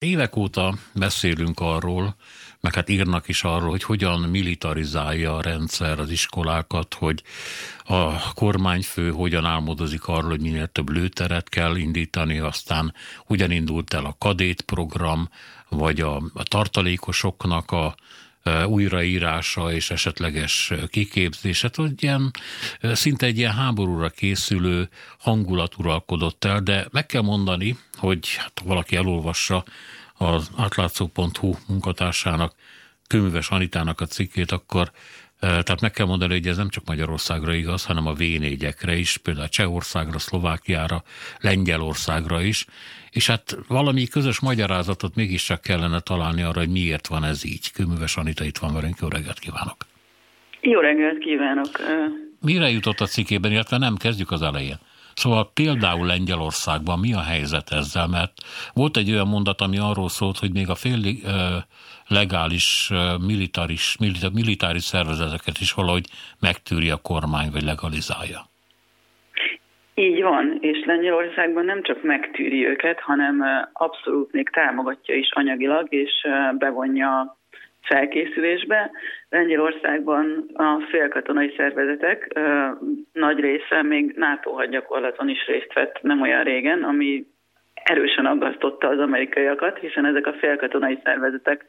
Évek óta beszélünk arról, meg hát írnak is arról, hogy hogyan militarizálja a rendszer az iskolákat, hogy a kormányfő hogyan álmodozik arról, hogy minél több lőteret kell indítani, aztán hogyan indult el a kadét program, vagy a, a tartalékosoknak a újraírása és esetleges kiképzése, hát, hogy ilyen, szinte egy ilyen háborúra készülő hangulat uralkodott el, de meg kell mondani, hogy hát valaki elolvassa az átlátszó.hu munkatársának, Köműves Anitának a cikkét, akkor tehát meg kell mondani, hogy ez nem csak Magyarországra igaz, hanem a v is, például Csehországra, Szlovákiára, Lengyelországra is, és hát valami közös magyarázatot mégiscsak kellene találni arra, hogy miért van ez így. Köműves Anita itt van velünk, jó reggelt kívánok! Jó reggelt kívánok! Mire jutott a cikkében, illetve nem kezdjük az elején? Szóval például Lengyelországban mi a helyzet ezzel, mert volt egy olyan mondat, ami arról szólt, hogy még a fél legális militáris, militáris szervezeteket is valahogy megtűri a kormány, vagy legalizálja. Így van, és Lengyelországban nem csak megtűri őket, hanem abszolút még támogatja is anyagilag, és bevonja felkészülésbe. Lengyelországban a félkatonai szervezetek nagy része még NATO hadgyakorlaton is részt vett nem olyan régen, ami erősen aggasztotta az amerikaiakat, hiszen ezek a félkatonai szervezetek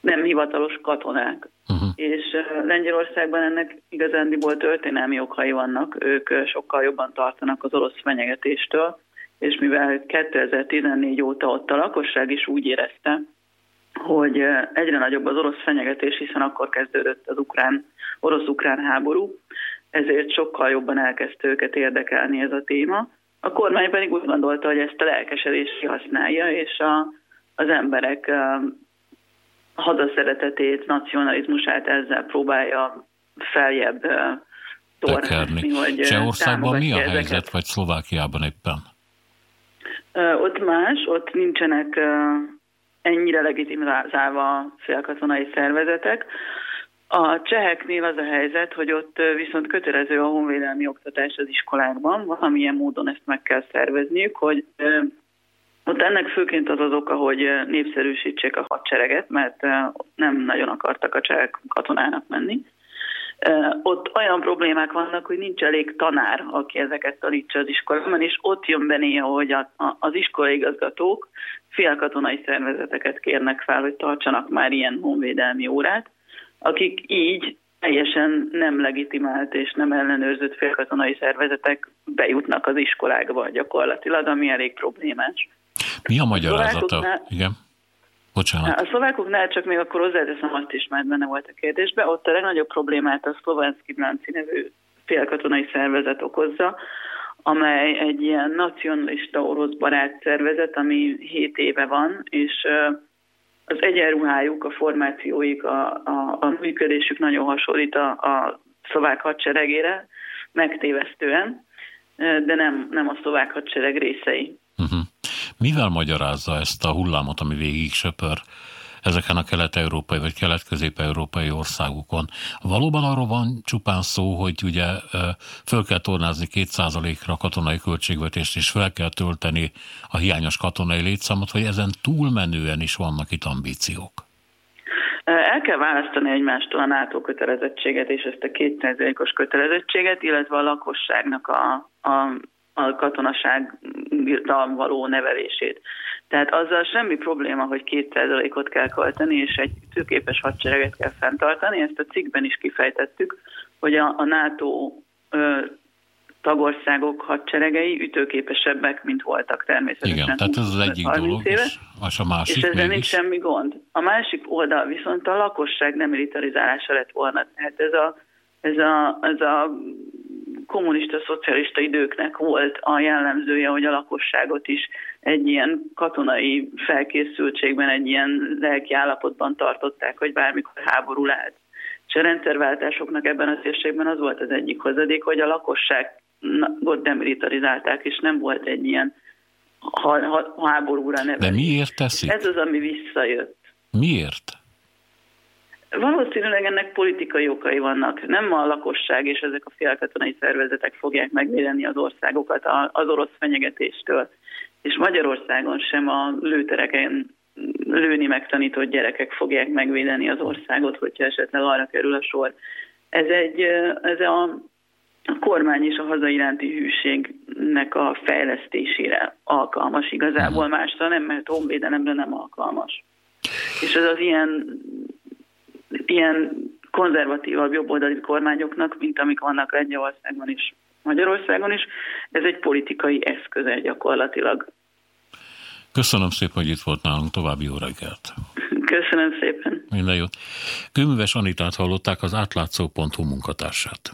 nem hivatalos katonák. Uh-huh. És Lengyelországban ennek igazándiból történelmi okai vannak, ők sokkal jobban tartanak az orosz fenyegetéstől, és mivel 2014 óta ott a lakosság is úgy érezte, hogy egyre nagyobb az orosz fenyegetés, hiszen akkor kezdődött az ukrán, orosz-ukrán háború, ezért sokkal jobban elkezdte őket érdekelni ez a téma. A kormány pedig úgy gondolta, hogy ezt a lelkesedést használja, és a, az emberek hadaszeretetét, nacionalizmusát ezzel próbálja feljebb tornászni, hogy Csehországban mi a helyzet, ezeket. vagy Szlovákiában éppen? Ott más, ott nincsenek ennyire legitimizálva félkatonai szervezetek. A cseheknél az a helyzet, hogy ott viszont kötelező a honvédelmi oktatás az iskolákban, valamilyen módon ezt meg kell szervezniük, hogy ott ennek főként az az oka, hogy népszerűsítsék a hadsereget, mert nem nagyon akartak a csehek katonának menni. Ott olyan problémák vannak, hogy nincs elég tanár, aki ezeket tanítsa az iskolában, és ott jön be néha, hogy a, a, az iskolaigazgatók félkatonai szervezeteket kérnek fel, hogy tartsanak már ilyen honvédelmi órát, akik így teljesen nem legitimált és nem ellenőrzött félkatonai szervezetek bejutnak az iskolákba gyakorlatilag, ami elég problémás. Mi a magyarázata? Igen. Bocsánat. A szlovákoknál csak még akkor hozzáteszem azt is, mert benne volt a kérdésbe, ott a legnagyobb problémát a Szlovánszki Blanci nevű félkatonai szervezet okozza, amely egy ilyen nacionalista orosz barát szervezet, ami 7 éve van, és az egyenruhájuk, a formációik, a, a, a működésük nagyon hasonlít a, a szlovák hadseregére, megtévesztően, de nem, nem a szlovák hadsereg részei. Uh-huh. Mivel magyarázza ezt a hullámot, ami végig söpör ezeken a kelet-európai vagy kelet-közép-európai országokon. Valóban arról van csupán szó, hogy ugye föl kell tornázni 2%-ra a katonai költségvetést, és fel kell tölteni a hiányos katonai létszámot, vagy ezen túlmenően is vannak itt ambíciók? El kell választani egymástól a NATO kötelezettséget és ezt a 2%-os kötelezettséget, illetve a lakosságnak a, a a katonasággal való nevelését. Tehát azzal semmi probléma, hogy kétszerzalékot kell költeni, és egy tőképes hadsereget kell fenntartani. Ezt a cikkben is kifejtettük, hogy a, a NATO ö, tagországok hadseregei ütőképesebbek, mint voltak természetesen. Igen, tehát ez az egyik dolog, éve, és, és a másik És ezzel nincs semmi gond. A másik oldal viszont a lakosság nem militarizálása lett volna. Tehát ez a, ez a, ez a kommunista, szocialista időknek volt a jellemzője, hogy a lakosságot is egy ilyen katonai felkészültségben, egy ilyen lelki állapotban tartották, hogy bármikor háború lehet. És a rendszerváltásoknak ebben a térségben az volt az egyik hozadék, hogy a lakosságot demilitarizálták, és nem volt egy ilyen ha, ha, háborúra nevelés. De miért teszik? Ez az, ami visszajött. Miért? Valószínűleg ennek politikai okai vannak. Nem a lakosság és ezek a félkatonai szervezetek fogják megvédeni az országokat az orosz fenyegetéstől. És Magyarországon sem a lőtereken lőni megtanított gyerekek fogják megvédeni az országot, hogyha esetleg arra kerül a sor. Ez, egy, ez a, kormány és a haza iránti hűségnek a fejlesztésére alkalmas igazából, másra nem, mert honvédelemre nem alkalmas. És ez az ilyen, ilyen konzervatívabb jobboldali kormányoknak, mint amik vannak Lengyelországban is, Magyarországon is, ez egy politikai eszköze gyakorlatilag. Köszönöm szépen, hogy itt volt nálunk. További jó reggelt. Köszönöm szépen. Minden jót. Kőműves Anitát hallották az átlátszó.hu munkatársát.